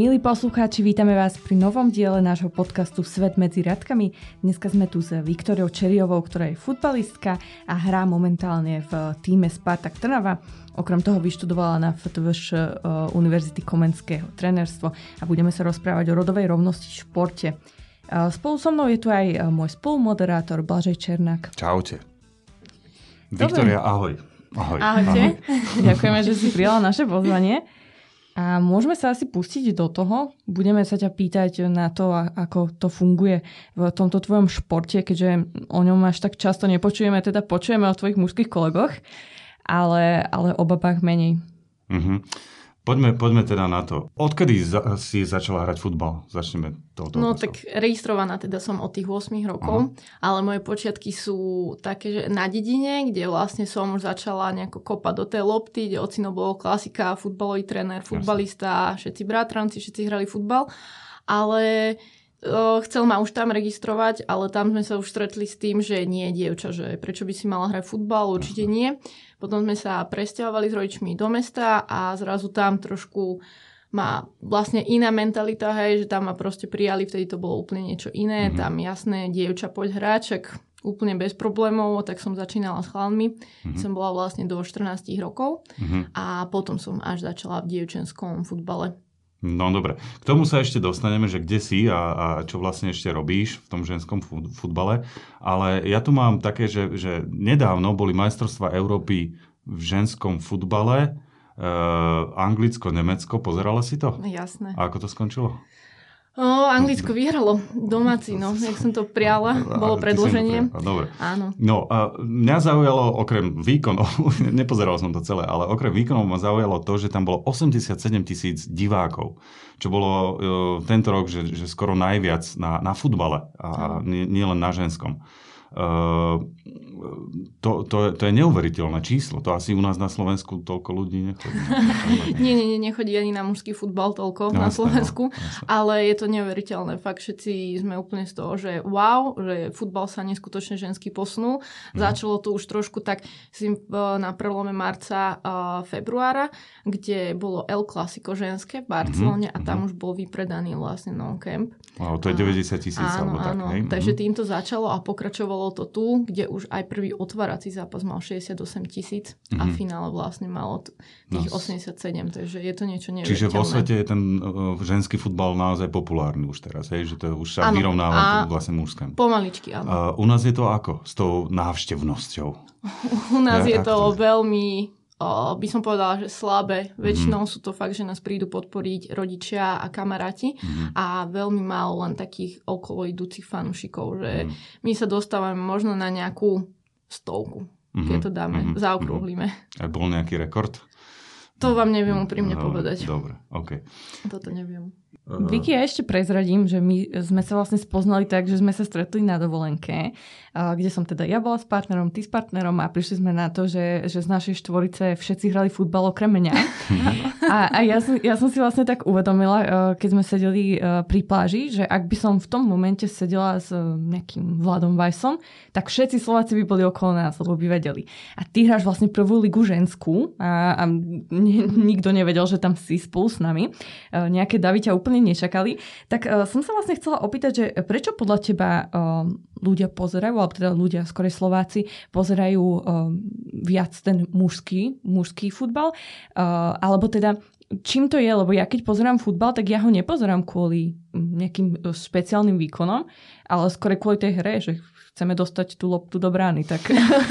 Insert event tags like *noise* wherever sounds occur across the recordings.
Milí poslucháči, vítame vás pri novom diele nášho podcastu Svet medzi radkami. Dneska sme tu s Viktoriou Čeriovou, ktorá je futbalistka a hrá momentálne v týme Spartak Trnava. Okrem toho vyštudovala na FTVŠ uh, Univerzity Komenského trenerstvo a budeme sa rozprávať o rodovej rovnosti v športe. Uh, spolu so mnou je tu aj uh, môj spolumoderátor Blažej Černák. Čaute. Viktoria, ahoj. Ahoj. Ahojte. Ahoj. Ďakujeme, že si prijala naše pozvanie. A môžeme sa asi pustiť do toho. Budeme sa ťa pýtať na to, ako to funguje v tomto tvojom športe, keďže o ňom až tak často nepočujeme, teda počujeme o tvojich mužských kolegoch, ale, ale o babách menej. Uh-huh. Poďme, poďme teda na to. Odkedy za, si začala hrať futbal? Začneme touto No tak registrovaná teda som od tých 8 rokov, uh-huh. ale moje počiatky sú také, že na dedine, kde vlastne som už začala nejako kopať do tej lopty, kde ocino bol klasika, futbalový tréner, futbalista, Jasne. všetci bratranci, všetci hrali futbal. Ale chcel ma už tam registrovať, ale tam sme sa už stretli s tým, že nie, dievča, že prečo by si mala hrať futbal, určite nie. Potom sme sa presťahovali s rodičmi do mesta a zrazu tam trošku má vlastne iná mentalita, hej, že tam ma proste prijali, vtedy to bolo úplne niečo iné, mm-hmm. tam jasné, dievča, poď hráček, úplne bez problémov, tak som začínala s chalmi, mm-hmm. som bola vlastne do 14 rokov mm-hmm. a potom som až začala v dievčenskom futbale. No dobre, k tomu sa ešte dostaneme, že kde si a, a čo vlastne ešte robíš v tom ženskom futbale, ale ja tu mám také, že, že nedávno boli majstrovstvá Európy v ženskom futbale, e, Anglicko, Nemecko, pozerala si to? Jasné. A ako to skončilo? O, Anglicko vyhralo domáci, no, jak som to priala, bolo predloženie. Dobre. Áno. No a mňa zaujalo okrem výkonov, *laughs* nepozeral som to celé, ale okrem výkonov ma zaujalo to, že tam bolo 87 tisíc divákov, čo bolo uh, tento rok, že, že skoro najviac na, na futbale a nie, nie len na ženskom. Uh, to, to, to je neuveriteľné číslo. To asi u nás na Slovensku toľko ľudí nechodí. *laughs* nie, nie, nie, nechodí ani na mužský futbal toľko no, na Slovensku, no, ale je to neuveriteľné. Fakt všetci sme úplne z toho, že wow, že futbal sa neskutočne ženský posunul. Mm. Začalo to už trošku tak si na prelome marca a februára, kde bolo El Clasico ženské v Barcelone mm-hmm. a tam mm-hmm. už bol vypredaný vlastne non-camp. Wow, to je 90 tisíc. Áno, tak, áno. Takže mhm. týmto začalo a pokračovalo to tu, kde už aj prvý otvárací zápas mal 68 tisíc mm-hmm. a mhm. finále vlastne malo tých no. 87, takže je to niečo neuveriteľné. Čiže vo svete je ten uh, ženský futbal naozaj populárny už teraz, hej? že to už sa vyrovnáva vlastne mužským. Pomaličky, áno. Uh, u nás je to ako s tou návštevnosťou? u nás ja, je to, to veľmi by som povedala, že slabé. Väčšinou mm. sú to fakt, že nás prídu podporiť rodičia a kamaráti mm. a veľmi málo len takých okolo idúcich fanúšikov, že mm. my sa dostávame možno na nejakú stovku, mm-hmm. keď to dáme, mm-hmm. zaokrúhlime. A bol nejaký rekord? To vám neviem úprimne povedať. Dobre, OK. Toto neviem. Vicky, ja ešte prezradím, že my sme sa vlastne spoznali tak, že sme sa stretli na dovolenke, kde som teda ja bola s partnerom, ty s partnerom a prišli sme na to, že, že z našej štvorice všetci hrali futbal okrem mňa. *laughs* a, a ja, som, ja som si vlastne tak uvedomila, keď sme sedeli pri pláži, že ak by som v tom momente sedela s nejakým Vladom Vajsom, tak všetci Slováci by boli okolo nás, lebo by vedeli. A ty hráš vlastne prvú ligu ženskú a, a nikto nevedel, že tam si spolu s nami. Nejaké davy ťa úplne nečakali. Tak uh, som sa vlastne chcela opýtať, že prečo podľa teba uh, ľudia pozerajú, alebo teda ľudia, skorej Slováci, pozerajú uh, viac ten mužský, mužský futbal, uh, alebo teda čím to je, lebo ja keď pozerám futbal, tak ja ho nepozerám kvôli nejakým špeciálnym výkonom, ale skôr kvôli tej hre, že chceme dostať tú loptu do brány, tak,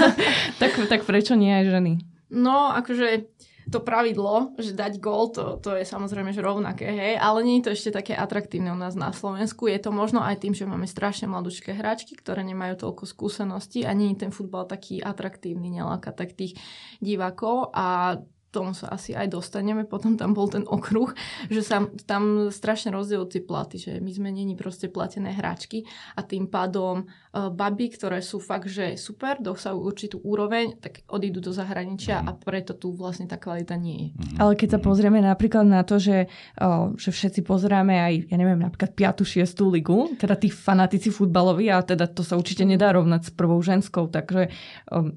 *laughs* tak, tak prečo nie aj ženy? No, akože to pravidlo, že dať gól, to, to je samozrejme že rovnaké, hej, ale nie je to ešte také atraktívne u nás na Slovensku. Je to možno aj tým, že máme strašne mladúčké hráčky, ktoré nemajú toľko skúseností a nie je ten futbal taký atraktívny, neláka tak tých divákov a tomu sa asi aj dostaneme, potom tam bol ten okruh, že sa tam strašne rozdielujú tie platy, že my sme není proste platené hráčky a tým pádom uh, baby, ktoré sú fakt, že super, dosahujú určitú úroveň, tak odídu do zahraničia mm. a preto tu vlastne tá kvalita nie je. Mm. Ale keď sa pozrieme napríklad na to, že, uh, že všetci pozeráme aj, ja neviem, napríklad 5. 6. ligu, teda tí fanatici futbaloví a teda to sa určite nedá rovnať s prvou ženskou, takže um,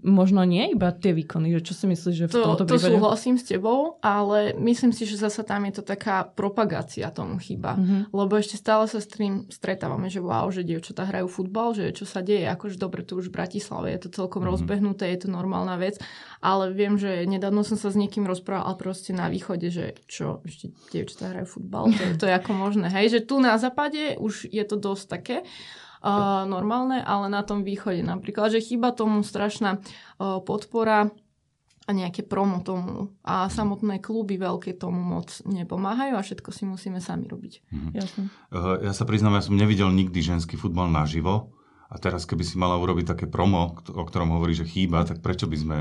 možno nie iba tie výkony, že čo si myslíš, že v to, tomto to súhlasím s tebou, ale myslím si, že zasa tam je to taká propagácia tomu chyba. Mm-hmm. Lebo ešte stále sa s tým stretávame, že wow, že dievčatá hrajú futbal, že čo sa deje, akože dobre, tu už v Bratislave je to celkom mm-hmm. rozbehnuté, je to normálna vec, ale viem, že nedávno som sa s niekým rozprával, proste na východe, že čo, ešte dievčatá hrajú futbal, to, to je ako možné. Hej, že tu na západe už je to dosť také uh, normálne, ale na tom východe napríklad, že chyba tomu strašná uh, podpora a nejaké promo tomu. A samotné kluby veľké tomu moc nepomáhajú a všetko si musíme sami robiť. Mhm. Jasne. Uh, ja sa priznám, ja som nevidel nikdy ženský futbal naživo. A teraz, keby si mala urobiť také promo, o ktorom hovorí, že chýba, tak prečo by sme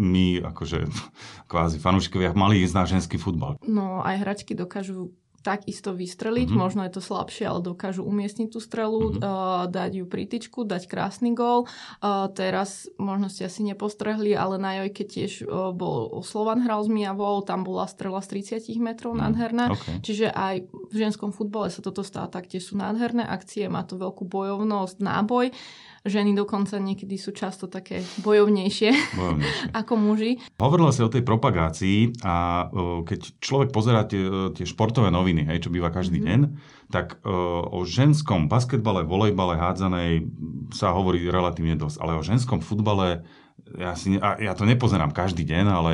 my, akože *laughs* kvázi fanúšikovia, mali ísť na ženský futbal? No, aj hračky dokážu takisto vystreliť, mm-hmm. možno je to slabšie, ale dokážu umiestniť tú strelu, mm-hmm. uh, dať ju pri tyčku, dať krásny gól. Uh, teraz možno ste asi nepostrehli, ale na Jojke tiež uh, bol Slovan hral s Mijavou, tam bola strela z 30 metrov mm, nádherná. Okay. Čiže aj v ženskom futbale sa toto stáva, taktiež sú nádherné akcie, má to veľkú bojovnosť, náboj. Ženy dokonca niekedy sú často také bojovnejšie, bojovnejšie. *laughs* ako muži. Hovorila sa o tej propagácii a keď človek pozerá tie, tie športové noviny, hej, čo býva každý mm-hmm. deň, tak o ženskom basketbale, volejbale, hádzanej sa hovorí relatívne dosť, ale o ženskom futbale ja, si, ja to nepozerám každý deň, ale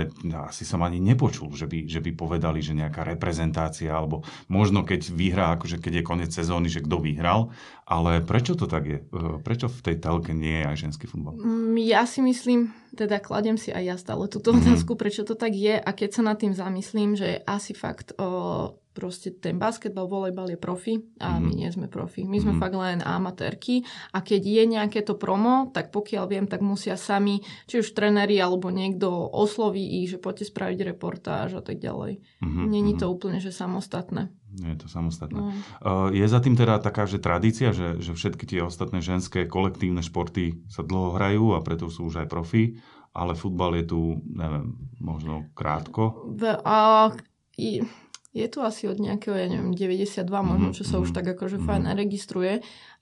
asi som ani nepočul, že by, že by povedali, že nejaká reprezentácia, alebo možno keď vyhrá, akože keď je koniec sezóny, že kto vyhral, ale prečo to tak je? E, prečo v tej telke nie je aj ženský futbal? Mm, ja si myslím, teda kladem si aj ja stále túto mhm. otázku, mm-hmm. prečo to tak je a keď sa nad tým zamyslím, že asi fakt o, proste ten basketbal, volejbal je profi a mm-hmm. my nie sme profi. My sme mm-hmm. fakt len amatérky a keď je nejaké to promo, tak pokiaľ viem, tak musia sami, či už trenéri alebo niekto osloví ich, že poďte spraviť reportáž a tak ďalej. Mm-hmm. Není to mhm. úplne, že samostatné. Nie je to samostatné. No. Je za tým teda taká, že tradícia, že, že všetky tie ostatné ženské kolektívne športy sa dlho hrajú a preto sú už aj profi, ale futbal je tu, neviem, možno krátko? A, je tu asi od nejakého, ja neviem, 92 možno, mhm, čo sa už mhm, tak akože mm-hmm. fajn registruje,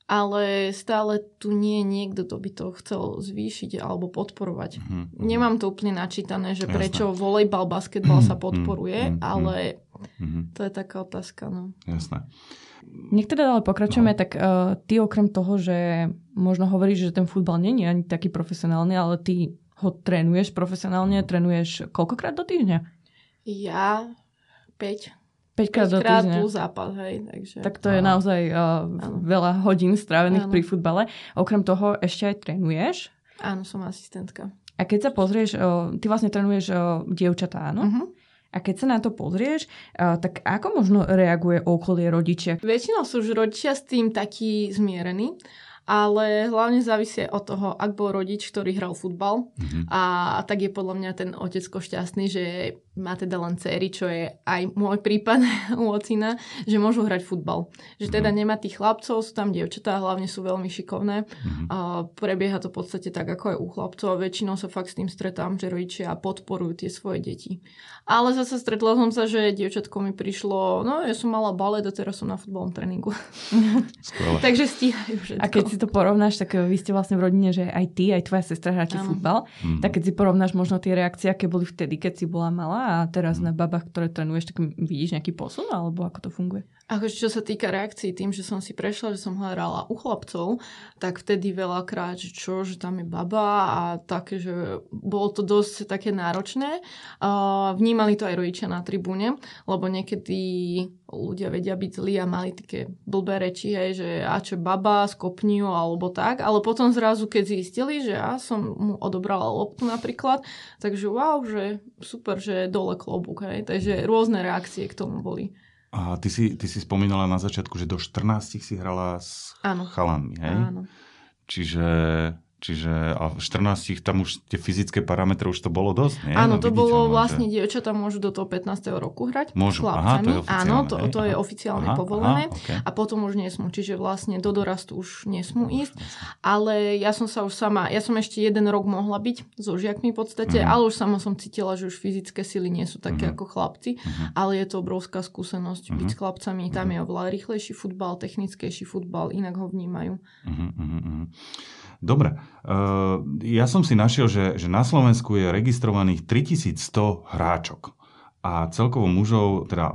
ale stále tu nie je niekto, kto by to chcel zvýšiť alebo podporovať. Mm-hmm. Nemám to úplne načítané, že Jasne. prečo volejbal, basketbal sa podporuje, mm-hmm. ale mm-hmm. to je taká otázka. No. Jasné. Nech teda ale pokračujeme, no. tak uh, ty okrem toho, že možno hovoríš, že ten futbal nie je ani taký profesionálny, ale ty ho trénuješ profesionálne, trénuješ koľkokrát do týždňa? Ja 5. 5 krát do týždňa. plus zápas, hej. Takže... Tak to je naozaj uh, veľa hodín strávených ano. pri futbale. Okrem toho ešte aj trénuješ? Áno, som asistentka. A keď sa pozrieš, uh, ty vlastne trénuješ uh, dievčatá, áno? Uh-huh. A keď sa na to pozrieš, uh, tak ako možno reaguje okolie rodičia? Väčšinou sú už rodičia s tým takí zmierení ale hlavne závisí od toho, ak bol rodič, ktorý hral futbal mm-hmm. a, a tak je podľa mňa ten otecko šťastný, že má teda len céry, čo je aj môj prípad *laughs* u ocina, že môžu hrať futbal. Že teda mhm. nemá tých chlapcov, sú tam dievčatá, hlavne sú veľmi šikovné. Mm-hmm. A prebieha to v podstate tak, ako aj u chlapcov a väčšinou sa fakt s tým stretám, že rodičia podporujú tie svoje deti. Ale zase stretla som sa, že dievčatko mi prišlo, no ja som mala balet a teraz som na futbalom tréningu. *laughs* *laughs* Takže stíhajú všetko. A keď si to porovnáš, tak vy ste vlastne v rodine, že aj ty, aj tvoja sestra hráte futbal, mm-hmm. tak keď si porovnáš možno tie reakcie, aké boli vtedy, keď si bola malá a teraz mm. na babách, ktoré trénuješ, tak vidíš nejaký posun alebo ako to funguje? Akože čo sa týka reakcií, tým, že som si prešla, že som hrala u chlapcov, tak vtedy veľakrát, že čo, že tam je baba a také, že bolo to dosť také náročné. Vnímali to aj rodičia na tribúne, lebo niekedy ľudia vedia byť zlí a mali také blbé reči, hej, že a čo baba, skopni alebo tak, ale potom zrazu, keď zistili, že ja som mu odobrala loptu napríklad, takže wow, že super, že dole klobúk, hej, takže rôzne reakcie k tomu boli. A ty si, ty si spomínala na začiatku, že do 14 si hrala s Áno. chalanmi, hej? Áno. Čiže Čiže a v 14 tam už tie fyzické parametre už to bolo dosť, nie? Áno, no, to bolo vlastne, že... dievčatá môžu do toho 15. roku hrať môžu. s chlapcami. Aha, to je Áno, to, to je oficiálne aha, povolené. Aha, okay. A potom už nesmú, čiže vlastne do dorastu už nesmú ísť. Ale ja som sa už sama, ja som ešte jeden rok mohla byť so žiakmi v podstate, mm. ale už sama som cítila, že už fyzické sily nie sú také mm. ako chlapci, mm. ale je to obrovská skúsenosť mm. byť s chlapcami. Tam je oveľa rýchlejší futbal, technickejší futbal, inak ho vnímajú. Mm-hmm. Dobre. Uh, ja som si našiel, že, že na Slovensku je registrovaných 3100 hráčok. A celkovo mužov, teda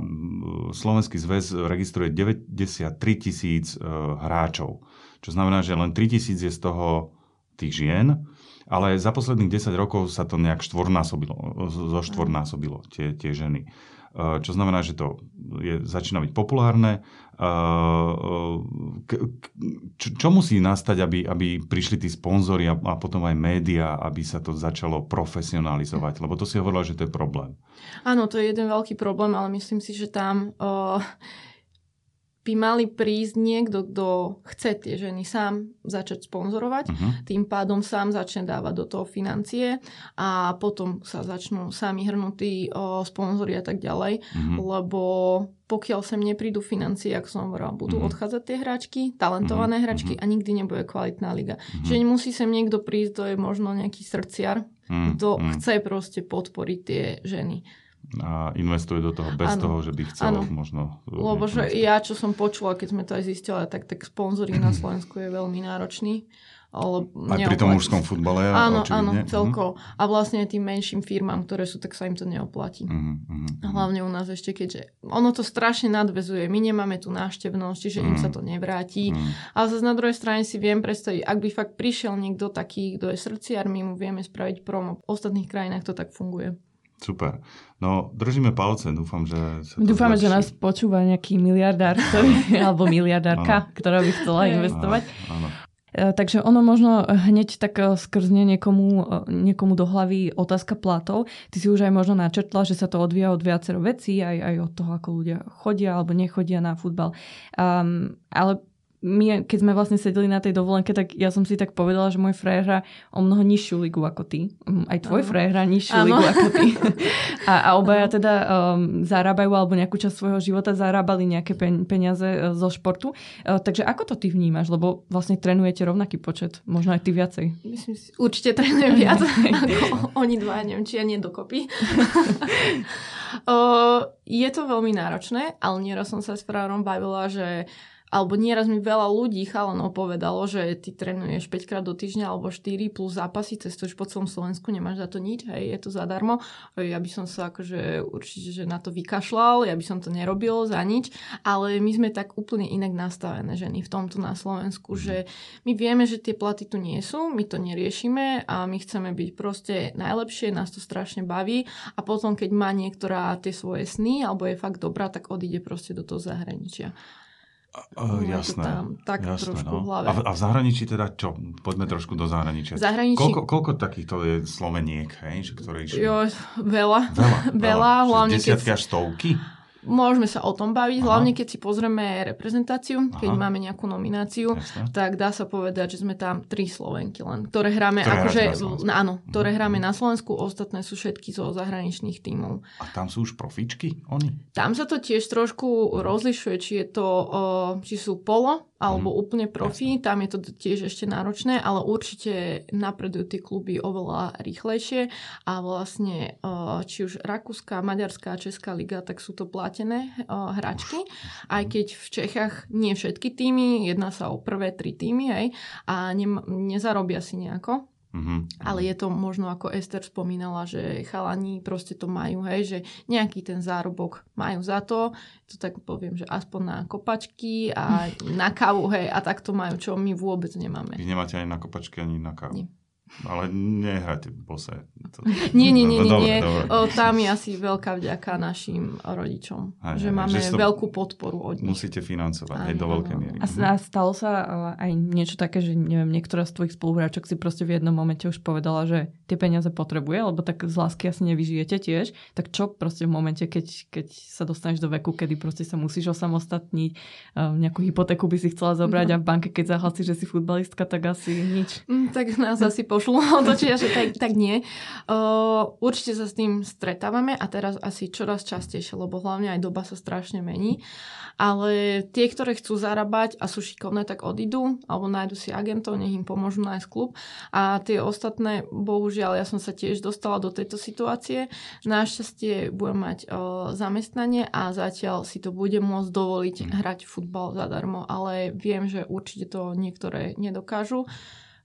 Slovenský zväz registruje 93 tisíc uh, hráčov. Čo znamená, že len 3 tisíc je z toho tých žien ale za posledných 10 rokov sa to nejak štvornásobilo, zo štvornásobilo tie, tie ženy. E, čo znamená, že to je, začína byť populárne. E, čo, čo musí nastať, aby, aby prišli tí sponzori a, a potom aj médiá, aby sa to začalo profesionalizovať? Lebo to si hovorila, že to je problém. Áno, to je jeden veľký problém, ale myslím si, že tam... Uh by mali prísť niekto, kto chce tie ženy sám začať sponzorovať, uh-huh. tým pádom sám začne dávať do toho financie a potom sa začnú sami hrnutí o sponzory a tak ďalej, uh-huh. lebo pokiaľ sem neprídu financie, ako som hovorila, budú uh-huh. odchádzať tie hračky, talentované uh-huh. hračky a nikdy nebude kvalitná liga. Uh-huh. Že musí sem niekto prísť, to je možno nejaký srdciar, uh-huh. kto chce proste podporiť tie ženy a investuje do toho bez ano. toho, že by chcel ano. možno... Lebo že ja, čo som počula, keď sme to aj zistili, tak, tak sponzoring na Slovensku je veľmi náročný. Ale aj pri tom mužskom futbale? Áno, áno, mhm. celko. Mm-hmm. A vlastne tým menším firmám, ktoré sú, tak sa im to neoplatí. Mm-hmm. Hlavne u nás ešte, keďže ono to strašne nadvezuje. My nemáme tu návštevnosť, čiže mm-hmm. im sa to nevráti. Mm-hmm. Ale zase na druhej strane si viem predstaviť, ak by fakt prišiel niekto taký, kto je srdciar, my mu vieme spraviť promo. V ostatných krajinách to tak funguje. Super. No, držíme palce, dúfam, že sa to Dúfame, zlepší. že nás počúva nejaký miliardár, ktorý, *laughs* alebo miliardárka, ktorá by chcela investovať. Áno, áno. E, takže ono možno hneď tak e, skrzne niekomu, e, niekomu do hlavy otázka platov. Ty si už aj možno načrtla, že sa to odvíja od viacero vecí, aj, aj od toho, ako ľudia chodia alebo nechodia na futbal. Um, ale my, keď sme vlastne sedeli na tej dovolenke, tak ja som si tak povedala, že môj frajer hrá o mnoho nižšiu ligu ako ty. Mm, aj tvoj frajer hrá nižšiu ano. ligu ako ty. *laughs* a, a obaja teda um, zarábajú alebo nejakú časť svojho života zarábali nejaké peniaze uh, zo športu. Uh, takže ako to ty vnímaš? Lebo vlastne trénujete rovnaký počet, možno aj ty viacej. Myslím si, určite trénujem viac ako oni dva, neviem, či ja nie dokopy. *laughs* uh, je to veľmi náročné, ale nieraz som sa s frajerom bavila, že alebo nieraz mi veľa ľudí chalanov povedalo, že ty trénuješ 5 krát do týždňa alebo 4 plus zápasy, cestuješ po celom Slovensku, nemáš za to nič, hej, je to zadarmo. Ja by som sa akože určite že na to vykašľal, ja by som to nerobil za nič, ale my sme tak úplne inak nastavené ženy v tomto na Slovensku, mhm. že my vieme, že tie platy tu nie sú, my to neriešime a my chceme byť proste najlepšie, nás to strašne baví a potom, keď má niektorá tie svoje sny alebo je fakt dobrá, tak odíde proste do toho zahraničia. Uh, jasné. Tam, tak jasné, trošku no. v hlave. A, v, a v zahraničí teda čo? Poďme trošku do zahraničia. Zahraničí... Koľko, koľko takýchto je Sloveniek, hej, že, ktoré išli? Jo, veľa. Veľa, veľa. veľa hlavne Desiatky keď... až stovky? Môžeme sa o tom baviť, Aha. hlavne keď si pozrieme reprezentáciu, keď Aha. máme nejakú nomináciu, Jasne. tak dá sa povedať, že sme tam tri Slovenky len, ktoré hráme, ktoré akože, na áno, ktoré mhm. hráme na Slovensku, ostatné sú všetky zo zahraničných tímov. A tam sú už profičky, oni? Tam sa to tiež trošku rozlišuje, či je to, či sú polo, alebo mm. úplne profi, tam je to tiež ešte náročné, ale určite napredujú tie kluby oveľa rýchlejšie. A vlastne či už Rakúska, Maďarská Česká liga, tak sú to platené hračky, aj keď v Čechách nie všetky týmy, jedná sa o prvé tri týmy, hej, a ne, nezarobia si nejako, Mm-hmm. Ale je to možno, ako Ester spomínala, že chalani proste to majú, hej, že nejaký ten zárobok majú za to, to tak poviem, že aspoň na kopačky a *laughs* na kávu, hej, a tak to majú, čo my vôbec nemáme. Vy nemáte ani na kopačky, ani na kávu? Nie. Ale nehrajte bose. To... Nie, nie, nie, nie. nie. O, tam je asi veľká vďaka našim rodičom. Aj, že aj, máme že veľkú podporu od nich. Musíte financovať aj, aj do veľkej miery. A stalo sa aj niečo také, že neviem, niektorá z tvojich spoluhráčok si proste v jednom momente už povedala, že tie peniaze potrebuje, lebo tak z lásky asi nevyžijete tiež. Tak čo proste v momente, keď, keď sa dostaneš do veku, kedy proste sa musíš osamostatniť, nejakú hypotéku by si chcela zobrať no. a v banke, keď zahlasíš, že si futbalistka, tak asi nič. Mm, tak nás asi pošlo *laughs* otočia, že tak, tak nie. Uh, určite sa s tým stretávame a teraz asi čoraz častejšie, lebo hlavne aj doba sa strašne mení. Ale tie, ktoré chcú zarábať a sú šikovné, tak odídu alebo nájdu si agentov, nech im pomôžu nájsť klub. A tie ostatné, bohužiaľ, ja som sa tiež dostala do tejto situácie. Našťastie budem mať uh, zamestnanie a zatiaľ si to bude môcť dovoliť hrať futbal zadarmo, ale viem, že určite to niektoré nedokážu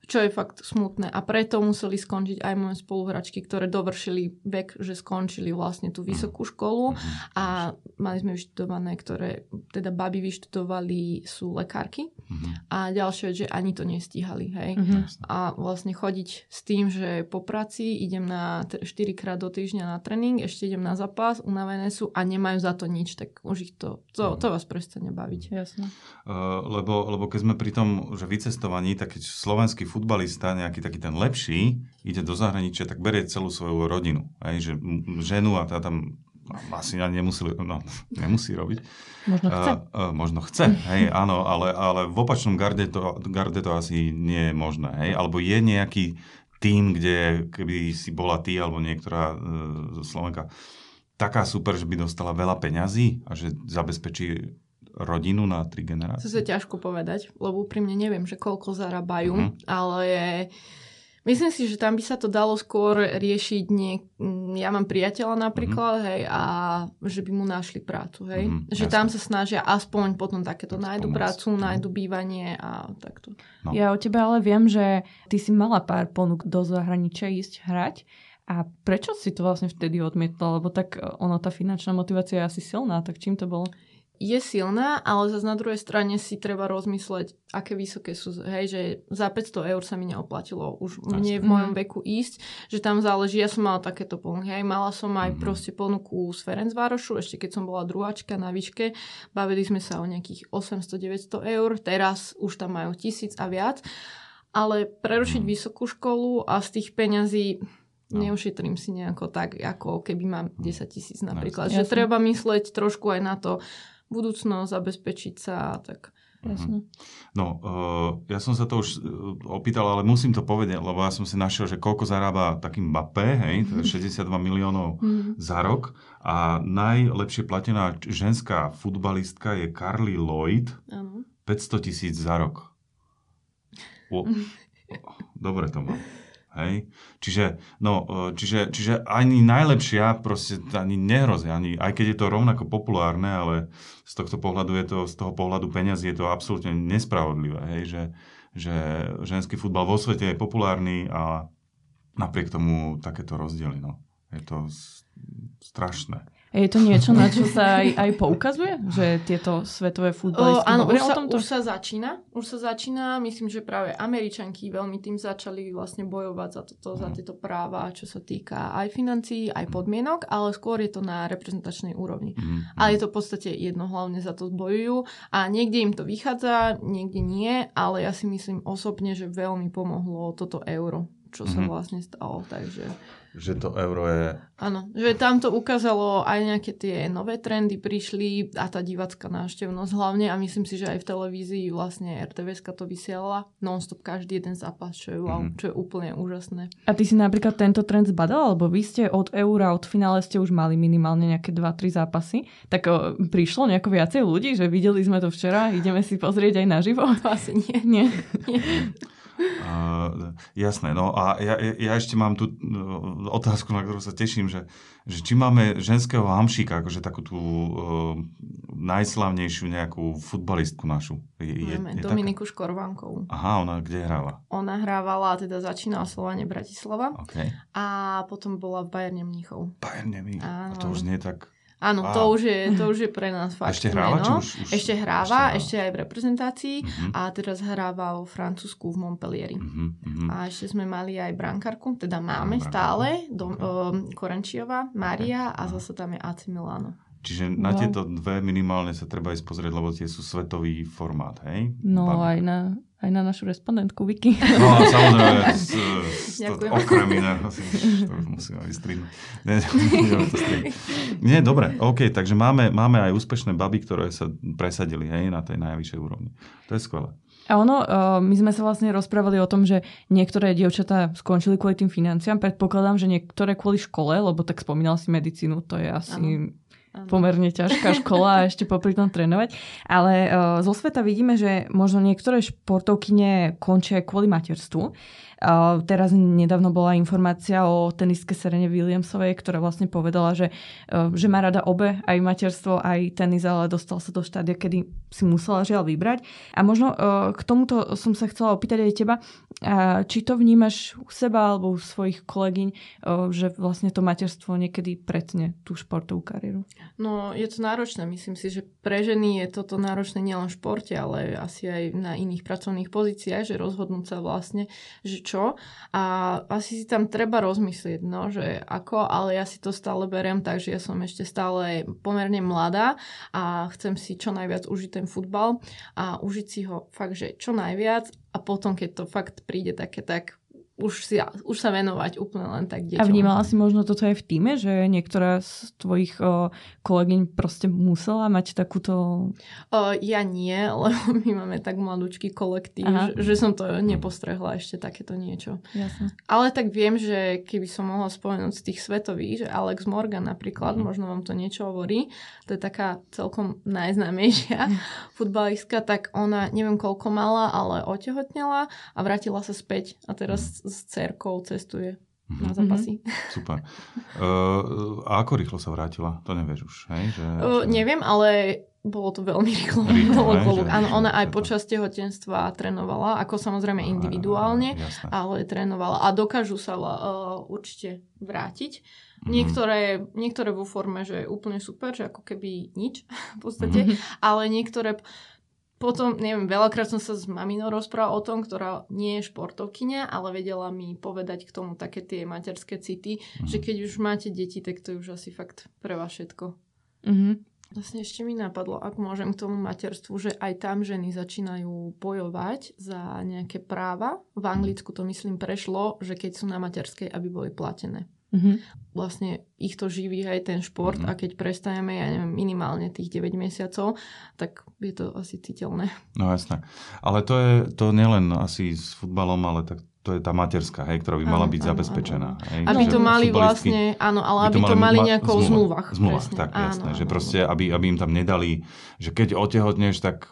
čo je fakt smutné. A preto museli skončiť aj moje spoluhračky, ktoré dovršili vek, že skončili vlastne tú vysokú školu a mali sme vyštudované, ktoré, teda baby vyštudovali, sú lekárky a ďalšia vec, že ani to nestíhali, hej. Mhm. A vlastne chodiť s tým, že po práci idem na 4 krát do týždňa na tréning, ešte idem na zápas, unavené sú a nemajú za to nič, tak už ich to, to, to vás prestane baviť. Jasne. Uh, lebo, lebo keď sme pri tom, že vycestovaní, tak keď slovenský futbalista, nejaký taký ten lepší, ide do zahraničia, tak berie celú svoju rodinu. Hej, že ženu a tá tam asi ani nemusí, no, *laughs* nemusí robiť. Možno chce. Uh, uh, možno chce, hej, áno, ale, ale v opačnom garde to, garde to asi nie je možné, hej, alebo je nejaký tým, kde keby si bola ty alebo niektorá uh, Slovenka taká super, že by dostala veľa peňazí a že zabezpečí rodinu na tri To generácie? sa ťažko povedať, lebo úprimne neviem, že koľko zarábajú, Mhm. ale myslím si, že tam by sa to dalo skôr riešiť nie... Ja mám priateľa napríklad, hej, a že by mu našli prácu, hej. Mhm, že jasne. tam sa snažia aspoň potom takéto Tak nájdu prácu, Mhm. nájdu bývanie a takto. No. Ja o tebe ale viem, že ty si mala pár ponúk do zahraničia ísť hrať. A prečo si to vlastne vtedy odmietla? Lebo tak e, ono, tá finančná motivácia je asi silná, tak čím to bolo? Je silná, ale zase na druhej strane si treba rozmysleť, aké vysoké sú, hej, že za 500 eur sa mi neoplatilo už Jasne. mne v mojom veku ísť, že tam záleží, ja som mala takéto ponuky, hej, mala som aj Mhm. proste ponuku z Ferencvárošu, ešte keď som bola druháčka na výške, bavili sme sa o nejakých 800-900 eur, teraz už tam majú tisíc a viac, ale prerušiť Mhm. vysokú školu a z tých peňazí No. neušetrím si nejako tak, ako keby mám 10 tisíc napríklad. Jasne. Že treba mysleť trošku aj na to, budúcnosť, zabezpečiť sa a tak. Jasne. No, uh, ja som sa to už uh, opýtal, ale musím to povedať, lebo ja som si našiel, že koľko zarába taký Mbappé, hej, to je 62 miliónov Mm. za rok a najlepšie platená ženská futbalistka je Carly Lloyd, Áno. 500 tisíc za rok. O, *laughs* dobre to mám. Hej. Čiže, no, e, čiže, čiže ani najlepšia proste ani nehrozia, ani, aj keď je to rovnako populárne, ale z tohto pohľadu je to, z toho pohľadu peniazy je to absolútne nespravodlivé, hej, že, že ženský futbal vo svete je populárny a napriek tomu takéto rozdiely, no. Je to strašné. Je to niečo, na čo sa aj, aj poukazuje? Že tieto svetové futbalistky áno, už o sa, tomto? už sa začína. Už sa začína. Myslím, že práve Američanky veľmi tým začali vlastne bojovať za, toto, za tieto práva, čo sa týka aj financií, aj podmienok, ale skôr je to na reprezentačnej úrovni. Mhm. Ale je to v podstate jedno, hlavne za to bojujú a niekde im to vychádza, niekde nie, ale ja si myslím osobne, že veľmi pomohlo toto euro, čo sa Mhm. vlastne stalo, takže Že to euro je... áno, že tam to ukázalo aj nejaké tie nové trendy prišli a tá divácka návštevnosť hlavne a myslím si, že aj v televízii vlastne RTVS to vysielala non-stop každý jeden zápas, čo je wow, Mhm. čo je úplne úžasné. A ty si napríklad tento trend zbadal? Lebo vy ste od eura, od finále ste už mali minimálne nejaké 2-3 zápasy. Tak o, prišlo nejako viacej ľudí, že videli sme to včera, ideme si pozrieť aj naživo? To asi nie. Nie. Uh, jasné, no a ja, ja ešte mám tu uh, otázku, na ktorú sa teším, že, že či máme ženského hamšíka, akože takú tú uh, najslavnejšiu nejakú futbalistku našu. Je, je, Máme je Dominiku Škorvankovú. taká? Aha, ona kde hráva? Ona hrávala, teda začínala v Slovane Bratislava OK. a potom bola v Bayerne Mníchov. Bayern mi. A to už nie je tak... Áno, Wow. to, už je, to už je pre nás fakt Ešte hráva? Či meno. už, už, Ešte hráva, ešte, aj v reprezentácii Uh-huh, a teraz hráva vo Francúzsku v Montpellieri. uh-huh, uh-huh. A ešte sme mali aj brankarku, teda Máme máme stále, do, Ok. um, Korenčiová, Mária a zase tam je AC Milano. Čiže na Wow. tieto dve minimálne sa treba ísť pozrieť, lebo tie sú svetový formát, hej? No Babi. aj na, aj na našu respondentku Vicky. No a *laughs* samozrejme, s, s, to, okrem iného, si- to už musíme vystrihnúť. Nie, *laughs* to. Nie, dobre, OK, takže máme, máme aj úspešné baby, ktoré sa presadili hej, na tej najvyššej úrovni. To je skvelé. A ono, uh, my sme sa vlastne rozprávali o tom, že niektoré dievčatá skončili kvôli tým financiám. Predpokladám, že niektoré kvôli škole, lebo tak spomínal si medicínu, to je asi pomerne ťažká škola a ešte popri tom trénovať. Ale uh, zo sveta vidíme, že možno niektoré športovkyne končia kvôli materstvu. Uh, teraz nedávno bola informácia o tenistke Serene Williamsovej, ktorá vlastne povedala, že, uh, že má rada obe, aj materstvo, aj tenis, ale dostal sa do štádia, kedy si musela žiaľ vybrať. A možno uh, k tomuto som sa chcela opýtať aj teba, uh, či to vnímaš u seba alebo u svojich kolegyň, uh, že vlastne to materstvo niekedy pretne tú športovú kariéru? No, je to náročné. Myslím si, že pre ženy je toto náročné nielen v športe, ale asi aj na iných pracovných pozíciách, že rozhodnúť sa vlastne, že čo. A asi si tam treba rozmyslieť, no, že ako, ale ja si to stále beriem tak, že ja som ešte stále pomerne mladá a chcem si čo najviac užiť ten futbal a užiť si ho fakt, že čo najviac a potom, keď to fakt príde také tak už, si, už sa venovať úplne len tak deťom. A vnímala si možno toto aj v týme, že niektorá z tvojich o, kolegyň proste musela mať takúto... O, ja nie, *laughs* lebo my máme tak mladúčky kolektív, že, že som to nepostrehla ešte takéto niečo. Jasne. Ale tak viem, že keby som mohla spomenúť z tých svetových, že Alex Morgan napríklad, mm. možno vám to niečo hovorí, to je taká celkom najznámejšia mm. *laughs* futbalistka, tak ona neviem koľko mala, ale otehotnela a vrátila sa späť a teraz s cerkou cestuje na mhm. zápasy. *laughs* Super. Uh, a ako rýchlo sa vrátila? To nevieš už, hej? Že, uh, že... Neviem, ale bolo to veľmi rýchlo. rýchlo *laughs* hej, že, Áno, ona aj počas tehotenstva trénovala, ako samozrejme individuálne, Jasné. ale trénovala a dokážu sa uh, určite vrátiť. Mm-hmm. Niektoré, niektoré vo forme, že je úplne super, že ako keby nič *laughs* v podstate, mm-hmm. ale niektoré potom, neviem, veľakrát som sa s maminou rozprával o tom, ktorá nie je športovkyňa, ale vedela mi povedať k tomu také tie materské city, mm. že keď už máte deti, tak to je už asi fakt pre vás všetko. Mm-hmm. Vlastne ešte mi napadlo, ak môžem k tomu materstvu, že aj tam ženy začínajú bojovať za nejaké práva. V Anglicku to myslím prešlo, že keď sú na materskej, aby boli platené. Mm-hmm. Vlastne ich to živí aj ten šport mm-hmm. a keď prestaneme, ja neviem, minimálne tých 9 mesiacov, tak je to asi citeľné. No jasné. Ale to je to nielen asi s futbalom, ale tak to je tá materská, hej, ktorá by mala byť áno, zabezpečená. Hej, aby to mali vlastne, áno, ale aby to mali, nejakou ma, zmluvách. Zmluvách, presne. tak, jasné. Áno, že áno. proste, aby, aby im tam nedali, že keď otehotneš, tak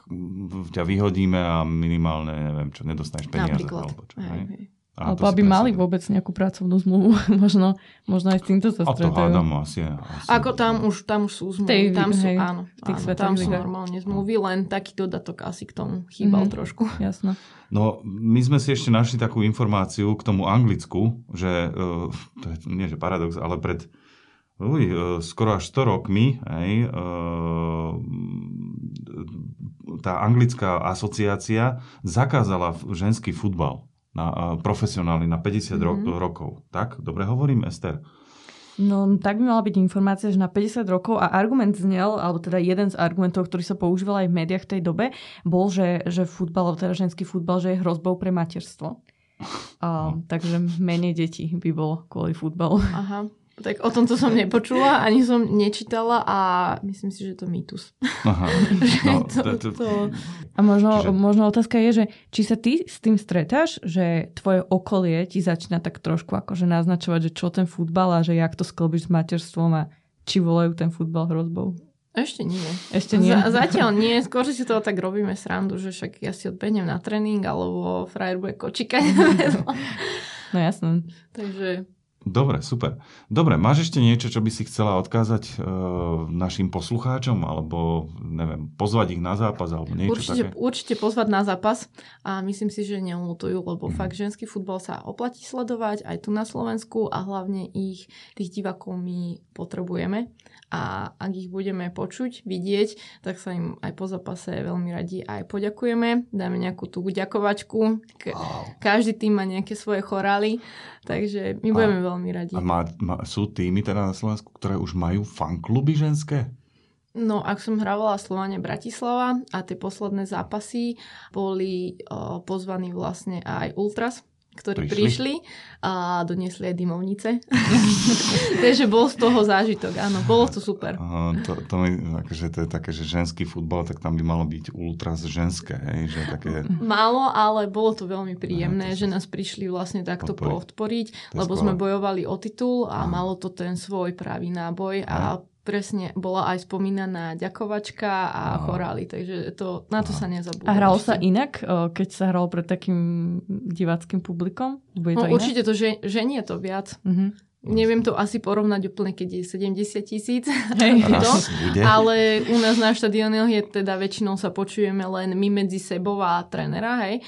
ťa vyhodíme a minimálne, neviem čo, nedostaneš peniaze. Napríklad. Alebo čo, hej. Hej. Alebo aby mali vôbec nejakú pracovnú zmluvu. *laughs* možno, možno aj s týmto sa stretajú. A to hádam asi, asi. Ako tam už, tam už sú zmluvy. Tej, tam sú, hej, áno, áno tam sú normálne zmluvy, len taký dodatok asi k tomu chýbal mm, trošku. *laughs* Jasno. No, my sme si ešte našli takú informáciu k tomu Anglicku, že, uh, to je nie že paradox, ale pred uj, uh, skoro až 100 rokmi hej, uh, tá anglická asociácia zakázala ženský futbal na, profesionálny na 50 mm-hmm. ro- mhm. rokov. Tak? Dobre hovorím, Ester? No, tak by mala byť informácia, že na 50 rokov a argument znel, alebo teda jeden z argumentov, ktorý sa používal aj v médiách v tej dobe, bol, že, že futbal, alebo teda ženský futbal, že je hrozbou pre materstvo. A, no. Takže menej detí by bolo kvôli futbalu. Aha. Tak o tomto som nepočula, ani som nečítala a myslím si, že to mýtus. Aha. *laughs* No, to, to, to... A možno, Čiže... možno otázka je, že či sa ty s tým stretáš, že tvoje okolie ti začína tak trošku akože naznačovať, že čo ten futbal a že jak to sklbíš s materstvom a či volajú ten futbal hrozbou? Ešte nie. Ešte nie? Z- zatiaľ nie. Skôr si to tak robíme srandu, že však ja si odbehnem na tréning alebo frajer bude kočikať. *laughs* no jasno. Takže Dobre, super. Dobre, máš ešte niečo, čo by si chcela odkázať e, našim poslucháčom, alebo neviem, pozvať ich na zápas, alebo niečo určite, také? Určite pozvať na zápas a myslím si, že neumutujú, lebo mm. fakt ženský futbal sa oplatí sledovať aj tu na Slovensku a hlavne ich, tých divákov my potrebujeme a ak ich budeme počuť, vidieť, tak sa im aj po zápase veľmi radi aj poďakujeme. Dáme nejakú tú ďakovačku. Ka- každý tým má nejaké svoje chorály, takže my budeme a, veľmi radi. A má, má, sú týmy teda na Slovensku, ktoré už majú fankluby ženské? No, ak som hrávala Slovane Bratislava a tie posledné zápasy boli o, pozvaní vlastne aj Ultras, ktorí prišli, prišli a doniesli aj dymovnice. *laughs* Takže bol z toho zážitok, áno, bolo to super. Uh, to, to, mi, akože to je také, že ženský futbal, tak tam by malo byť ultras ženské. Hej, že také... Málo, ale bolo to veľmi príjemné, to že nás prišli vlastne takto podporiť, podporiť lebo skoro. sme bojovali o titul a Aha. malo to ten svoj pravý náboj a presne bola aj spomínaná ďakovačka a Aha. chorály, takže to, na to Aha. sa nezabúda. A hralo sa inak, o, keď sa hralo pred takým diváckým publikom? Bude to No, inak? určite to, že, že nie je to viac. Mhm. Neviem to asi porovnať úplne, keď je 70 tisíc. *laughs* *laughs* Ale u nás na štadionoch je teda väčšinou sa počujeme len my medzi sebou a trénera, hej.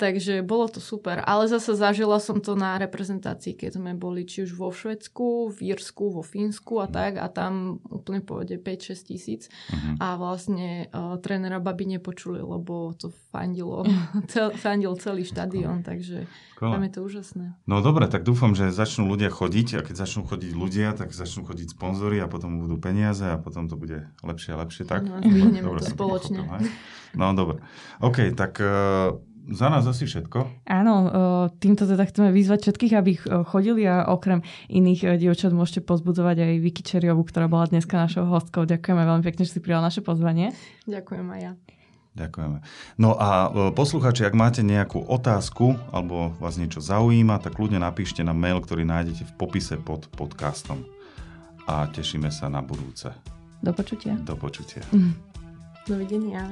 Takže bolo to super. Ale zase zažila som to na reprezentácii, keď sme boli či už vo Švedsku, v Írsku, vo Fínsku a tak a tam úplne povede 5-6 tisíc Mhm. a vlastne uh, trénera babi nepočuli, lebo to fandilo, *laughs* cel, fandil celý štadión, takže tam Skvelé. je to úžasné. No dobre, tak dúfam, že začnú ľudia chodiť a keď začnú chodiť ľudia, tak začnú chodiť sponzory a potom budú peniaze a potom to bude lepšie a lepšie. Tak? Zdvihneme Dobre to spoločne. pochopil? No dobre. OK, tak uh, za nás asi všetko. Áno, o, týmto teda chceme vyzvať všetkých, aby chodili a okrem iných o, dievčat môžete pozbudzovať aj Vicky Čeriovu, ktorá bola dneska našou hostkou. Ďakujeme veľmi pekne, že si prijala naše pozvanie. Ďakujem aj ja. Ďakujeme. No a e, poslucháči, ak máte nejakú otázku alebo vás niečo zaujíma, tak kľudne napíšte na mail, ktorý nájdete v popise pod podcastom. A tešíme sa na budúce. Do počutia. Do počutia. Dovidenia.